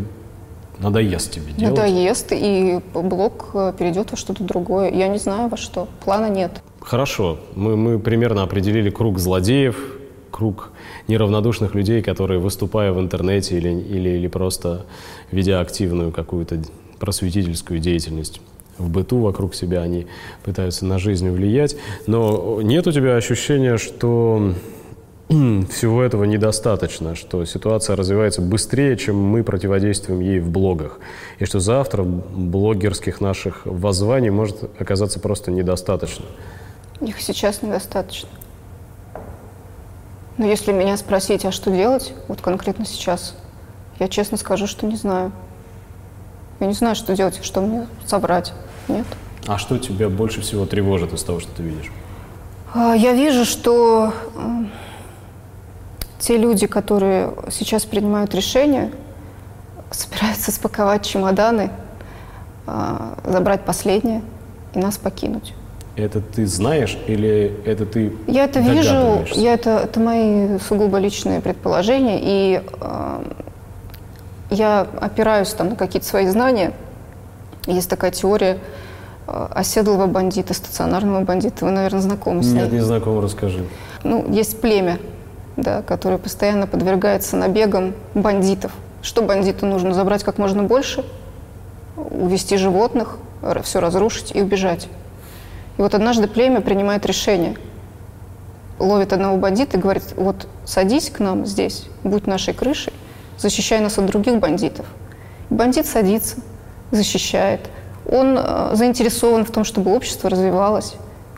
надоест тебе делать. Надоест, и блог э, перейдет во что-то другое. Я не знаю во что. Плана нет. Хорошо, мы, мы примерно определили круг злодеев, круг неравнодушных людей, которые, выступая в интернете или, или, или просто ведя активную какую-то просветительскую деятельность в быту вокруг себя, они пытаются на жизнь влиять. Но нет у тебя ощущения, что всего этого недостаточно, что ситуация развивается быстрее, чем мы противодействуем ей в блогах, и что завтра блогерских наших воззваний может оказаться просто недостаточно. Их сейчас недостаточно. Но если меня спросить, а что делать, вот конкретно сейчас, я честно скажу, что не знаю. Я не знаю, что делать, что мне собрать. Нет. А что тебя больше всего тревожит из того, что ты видишь? А, Я вижу, что те люди, которые сейчас принимают решения, собираются спаковать чемоданы, а, забрать последнее и нас покинуть. Это ты знаешь или это ты Я это вижу, я это, это мои сугубо личные предположения, и э, я опираюсь там на какие-то свои знания. Есть такая теория э, оседлого бандита, стационарного бандита. Вы, наверное, знакомы с ней. Нет, не знаком, расскажи. Ну, есть племя, да, которое постоянно подвергается набегам бандитов. Что бандиту нужно? Забрать как можно больше, увести животных, все разрушить и убежать. И вот однажды племя принимает решение. Ловит одного бандита и говорит, вот садись к нам здесь, будь нашей крышей, защищай нас от других бандитов. И бандит садится, защищает. Он э, заинтересован в том, чтобы общество развивалось,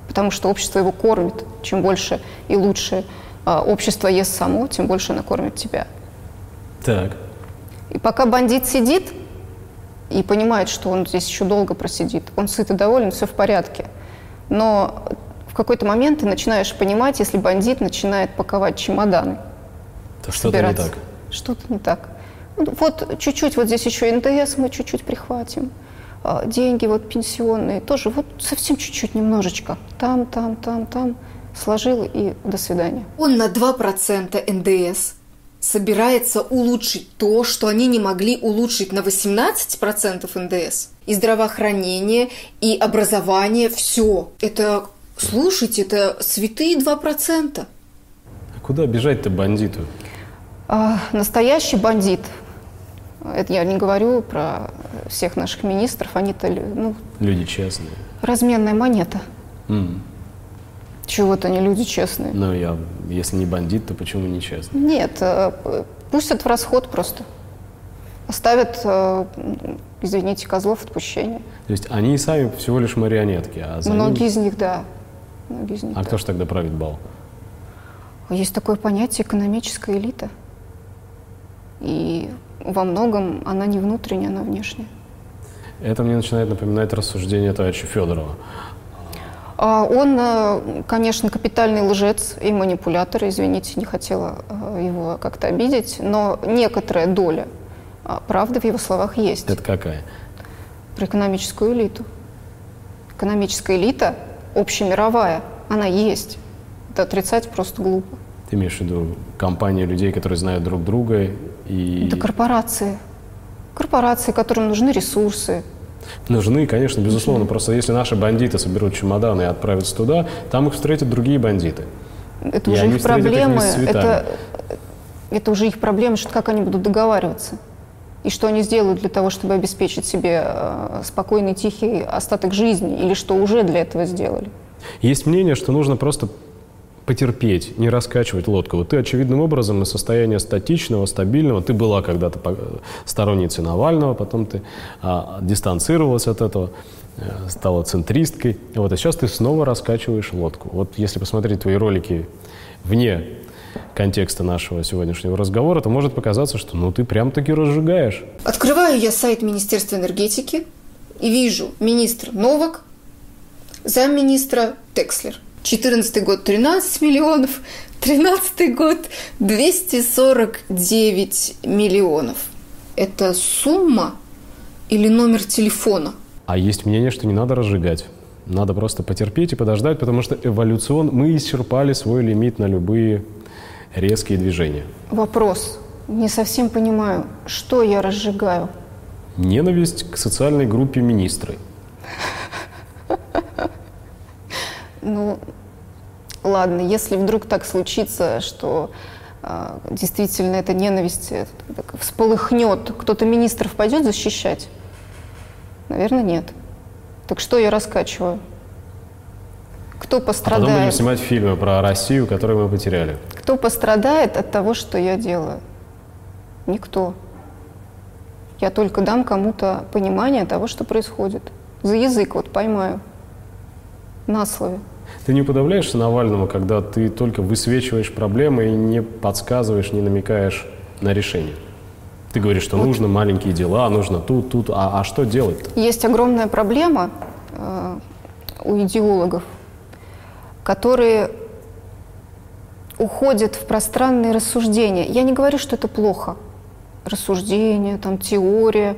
потому что общество его кормит. Чем больше и лучше общество ест само, тем больше оно кормит тебя. Так. И пока бандит сидит и понимает, что он здесь еще долго просидит, он сыт и доволен, все в порядке. Но в какой-то момент ты начинаешь понимать, если бандит начинает паковать чемоданы. То что-то не так. Что-то не так. Ну, Вот чуть-чуть, вот здесь еще НДС мы чуть-чуть прихватим. А, Деньги вот пенсионные тоже, вот совсем чуть-чуть, немножечко. Там, там, там, там. Сложил и до свидания. Он на 2% НДС собирается улучшить то, что они не могли улучшить на 18% НДС. И здравоохранение, и образование, все. Это, слушайте, это святые 2%. А куда бежать-то бандиту? А, настоящий бандит, это я не говорю про всех наших министров, они-то ну, Люди честные. разменная монета. М. Чего-то они люди честные. Ну, я, если не бандит, то почему не честный? Нет, э, пустят в расход просто. Оставят, э, извините, козлов отпущения. То есть они сами всего лишь марионетки, а за Многие ними- из них, да. Многие из них, А да. кто же тогда правит бал? Есть такое понятие экономическая элита. И во многом она не внутренняя, она внешняя. Это мне начинает напоминать рассуждение товарища Федорова. А Он, э, конечно, капитальный лжец и манипулятор, извините, не хотела э, его как-то обидеть, но некоторая доля а, правды в его словах есть. Это какая? Про экономическую элиту. Экономическая элита общемировая, она есть. Это отрицать просто глупо. Ты имеешь в виду компанию людей, которые знают друг друга и Это корпорации. Корпорации, которым нужны ресурсы. Нужны, конечно, безусловно. Просто если наши бандиты соберут чемоданы и отправятся туда, там их встретят другие бандиты. Это И уже их их проблемы. цветами. Это, это уже их проблемы, что как они будут договариваться. И что они сделают для того, чтобы обеспечить себе э, спокойный, тихий остаток жизни, или что уже для этого сделали. Есть мнение, что нужно просто потерпеть, не раскачивать лодку. Вот ты очевидным образом из состояния статичного, стабильного, ты была когда-то по- сторонницей Навального, потом ты а, дистанцировалась от этого, э, стала центристкой, вот, а сейчас ты снова раскачиваешь лодку. Вот если посмотреть твои ролики вне контекста нашего сегодняшнего разговора, то может показаться, что ну ты прям-таки разжигаешь. Открываю я сайт Министерства энергетики и вижу министр Новак, замминистра Текслер. 14 год 13 миллионов, 13 год 249 миллионов. Это сумма или номер телефона? А есть мнение, что не надо разжигать. Надо просто потерпеть и подождать, потому что эволюцион мы исчерпали свой лимит на любые резкие движения. Вопрос. Не совсем понимаю, что я разжигаю. Ненависть к социальной группе министры. Ну, ладно, если вдруг так случится, что а, действительно эта ненависть э, всполыхнет, кто-то министров пойдет защищать? Наверное, нет. Так что я раскачиваю? Кто А потом будем пострадает? снимать фильмы про Россию, которую мы потеряли. Кто пострадает от того, что я делаю? Никто. Я только дам кому-то понимание того, что происходит. За язык вот поймаю. На слове. Ты не подавляешься Навальному, когда ты только высвечиваешь проблемы и не подсказываешь, не намекаешь на решение? Ты говоришь, что нужно маленькие дела, нужно тут, тут, а, а что делать-то? Есть огромная проблема э, у идеологов, которые уходят в пространные рассуждения. Я не говорю, что это плохо. Рассуждения, там, теория.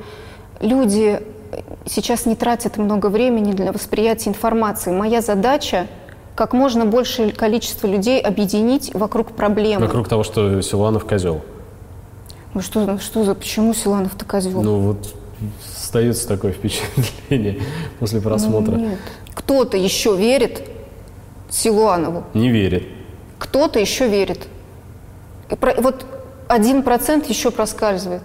Люди сейчас не тратят много времени для восприятия информации. Моя задача как можно большее количество людей объединить вокруг проблемы. Вокруг того, что Силуанов козел. Ну что, что за, почему Силанов-то козел? Ну вот остается такое впечатление после просмотра. Нет. Кто-то еще верит Силуанову, Не верит. кто-то еще верит. И про- вот один процент еще проскальзывает.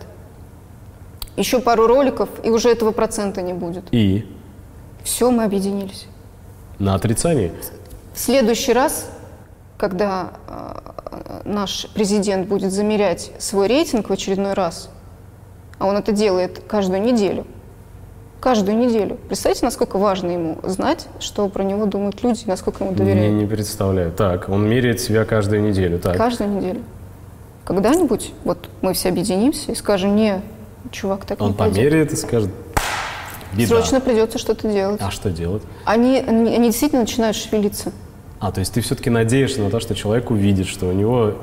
Еще пару роликов, и уже этого процента не будет. И Все, мы объединились. на отрицании. В следующий раз, когда э, наш президент будет замерять свой рейтинг в очередной раз, а он это делает каждую неделю, каждую неделю. Представьте, насколько важно ему знать, что про него думают люди, насколько ему Не, доверяют. не представляю. Так, он меряет себя каждую неделю. Так. Каждую неделю. Когда-нибудь вот мы все объединимся и скажем, не, чувак, так Он не померяет и скажет, беда. Срочно придется что-то делать. А что делать? Они, они, они действительно начинают шевелиться. А, то есть ты все-таки надеешься на то, что человек увидит, что у него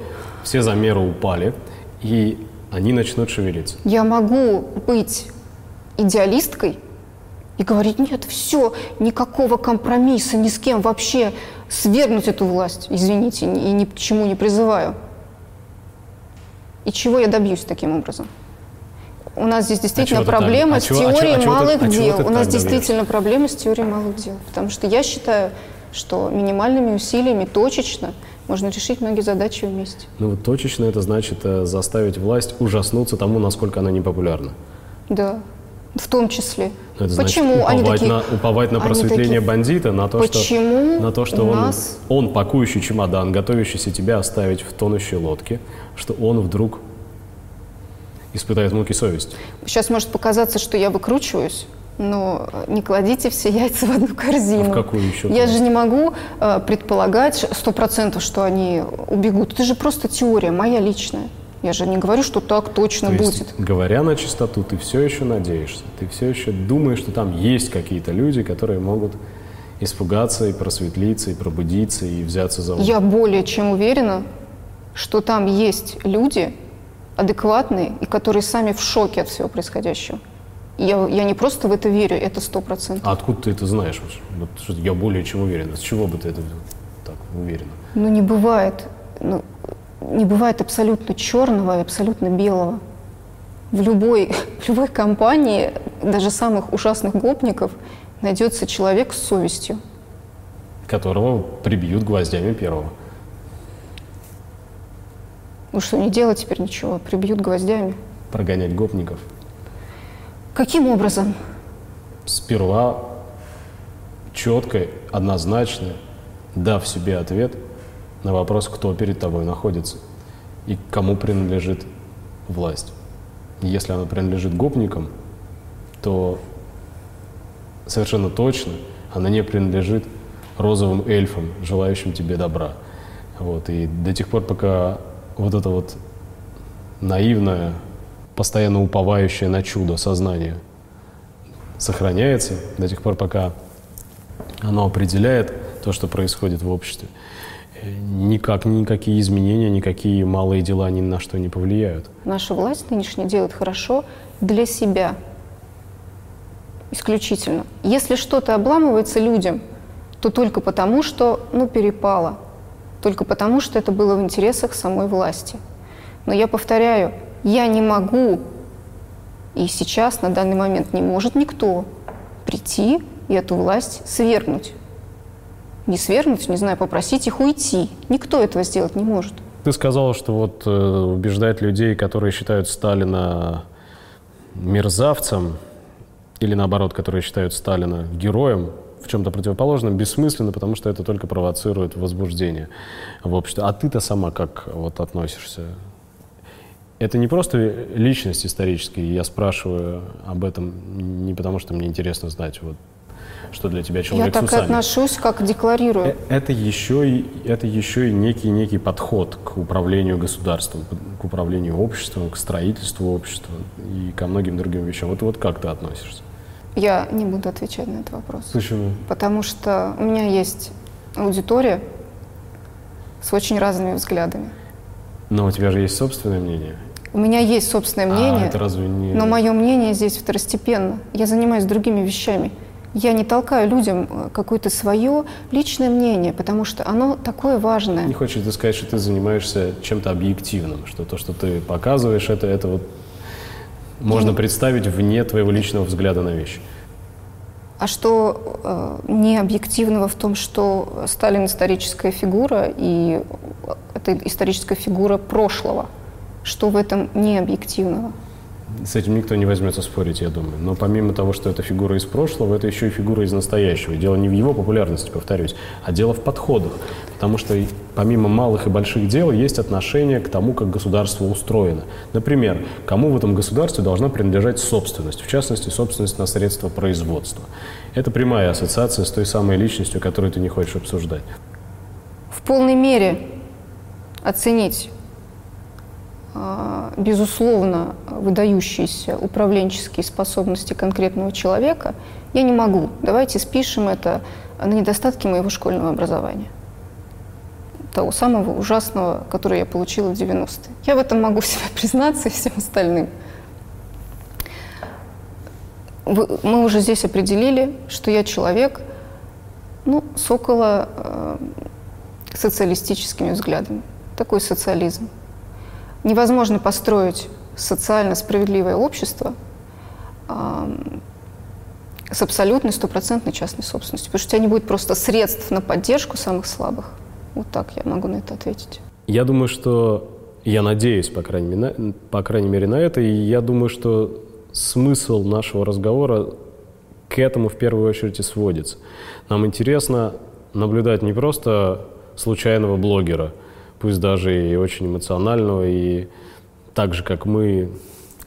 все замеры упали, и они начнут шевелиться. Я могу быть идеалисткой и говорить, нет, все, никакого компромисса, ни с кем вообще свергнуть эту власть, извините, и ни к чему не призываю. И чего я добьюсь таким образом? У нас здесь действительно чего ты так- проблема а с чего- а чего- теорией а чего ты- малых а чего дел. ты У нас так добьешься? действительно проблема с теорией малых дел. Потому что я считаю, что минимальными усилиями, точечно, можно решить многие задачи вместе. Ну вот точечно это значит э, заставить власть ужаснуться тому, насколько она непопулярна. Да, в том числе. Это значит Почему они уповать, такие? на, уповать на они просветление такие, бандита, на то, Почему что, на то, что он, нас- он, пакующий чемодан, готовящийся тебя оставить в тонущей лодке, что он вдруг испытает муки совести. Сейчас может показаться, что я выкручиваюсь, но не кладите все яйца в одну корзину. А в какую еще Я же не могу э, предполагать сто процентов, что они убегут. Это же просто теория, моя личная. Я же не говорю, что так точно То есть, будет. говоря на чистоту, ты все еще надеешься, ты все еще думаешь, что там есть какие-то люди, которые могут испугаться и просветлиться, и пробудиться, и взяться за ум. Я более чем уверена, что там есть люди адекватные и которые сами в шоке от всего происходящего. Я, я не просто в это верю, это сто процентов. А откуда ты это знаешь? Вот, я более чем уверен. С чего бы ты это так уверена? Ну, не бывает, ну, не бывает абсолютно черного и абсолютно белого. В любой, в любой компании, даже самых ужасных гопников, найдется человек с совестью. Которого прибьют гвоздями первого. Ну что, не делать теперь ничего, прибьют гвоздями. Прогонять гопников. Каким образом? Сперва четко, однозначно, дав себе ответ на вопрос, кто перед тобой находится и кому принадлежит власть. Если она принадлежит гопникам, то совершенно точно она не принадлежит розовым эльфам, желающим тебе добра. Вот. И до тех пор, пока вот это вот наивное, постоянно уповающее на чудо сознание сохраняется, до тех пор, пока оно определяет то, что происходит в обществе, никак, никакие изменения, никакие малые дела ни на что не повлияют. Наша власть нынешняя делает хорошо для себя. Исключительно. Если что-то обламывается людям, то только потому, что, ну, перепало. Только потому, что это было в интересах самой власти. Но я повторяю, я не могу, и сейчас, на данный момент, не может никто прийти и эту власть свергнуть. Не свергнуть, не знаю, попросить их уйти. Никто этого сделать не может. Ты сказала, что вот э, убеждать людей, которые считают Сталина мерзавцем, или наоборот, которые считают Сталина героем, в чем-то противоположном, бессмысленно, потому что это только провоцирует возбуждение в обществе. А ты-то сама как вот относишься? Это не просто личность историческая, я спрашиваю об этом не потому, что мне интересно знать, вот, что для тебя Я человек с так усами. отношусь, как декларирую. Э, Это еще и, это еще и некий, некий подход к управлению государством, к управлению обществом, к строительству общества и ко многим другим вещам. Вот, вот как ты относишься? Я не буду отвечать на этот вопрос. Почему? Потому что у меня есть аудитория с очень разными взглядами. Но у тебя же есть собственное мнение. У меня есть собственное А мнение, это разве не... но мое мнение здесь второстепенно. Я занимаюсь другими вещами. Я не толкаю людям э, какое-то свое личное мнение, потому что оно такое важное. Не хочешь ты сказать, что ты занимаешься чем-то объективным, что то, что ты показываешь, это, это вот можно представить вне твоего личного взгляда на вещи. А что э, не объективного в том, что Сталин историческая фигура, и это историческая фигура прошлого? Что в этом не объективного? с этим никто не возьмется спорить, я думаю. Но помимо того, что это фигура из прошлого, это еще и фигура из настоящего. дело не в его популярности, повторюсь, а дело в подходах. Потому что помимо малых и больших дел есть отношение к тому, как государство устроено. Например, кому в этом государстве должна принадлежать собственность, в частности, собственность на средства производства. Это прямая ассоциация с той самой личностью, которую ты не хочешь обсуждать. В полной мере оценить безусловно, выдающиеся управленческие способности конкретного человека, я не могу. Давайте спишем это на недостатки моего школьного образования. Того самого ужасного, которое я получила в 90-е. Я в этом могу себе признаться и всем остальным. Мы уже здесь определили, что я человек ну, с около э, социалистическими взглядами. Такой социализм – невозможно построить социально справедливое общество с абсолютной стопроцентной частной собственностью, потому что у тебя не будет просто средств на поддержку самых слабых. Вот так я могу на это ответить. Я думаю, что я надеюсь, по крайней, мере, на, по крайней мере, на это, и я думаю, что смысл нашего разговора к этому в первую очередь и сводится. Нам интересно наблюдать не просто случайного блогера, пусть даже и очень эмоционального, и так же, как мы,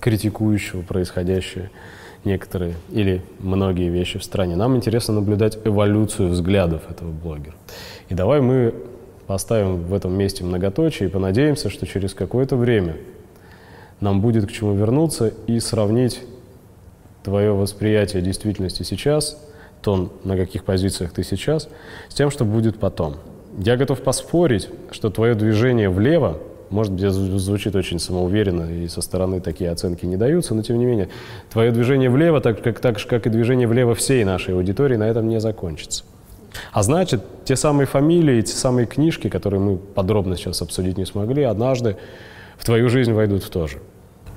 критикующего происходящее некоторые или многие вещи в стране. Нам интересно наблюдать эволюцию взглядов этого блогера. И давай мы поставим в этом месте многоточие и понадеемся, что через какое-то время нам будет к чему вернуться и сравнить твое восприятие действительности сейчас, то, на каких позициях ты сейчас, с тем, что будет потом. Я готов поспорить, что твое движение влево, может быть, звучит очень самоуверенно, и со стороны такие оценки не даются, но тем не менее, твое движение влево, так, как, так же, как и движение влево всей нашей аудитории, на этом не закончится. А значит, те самые фамилии, те самые книжки, которые мы подробно сейчас обсудить не смогли, однажды в твою жизнь войдут в то же.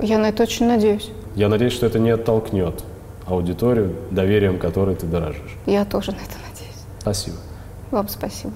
Я на это очень надеюсь. Я надеюсь, что это не оттолкнет аудиторию, доверием которой ты дорожишь. Я тоже на это надеюсь. Спасибо. Вам спасибо.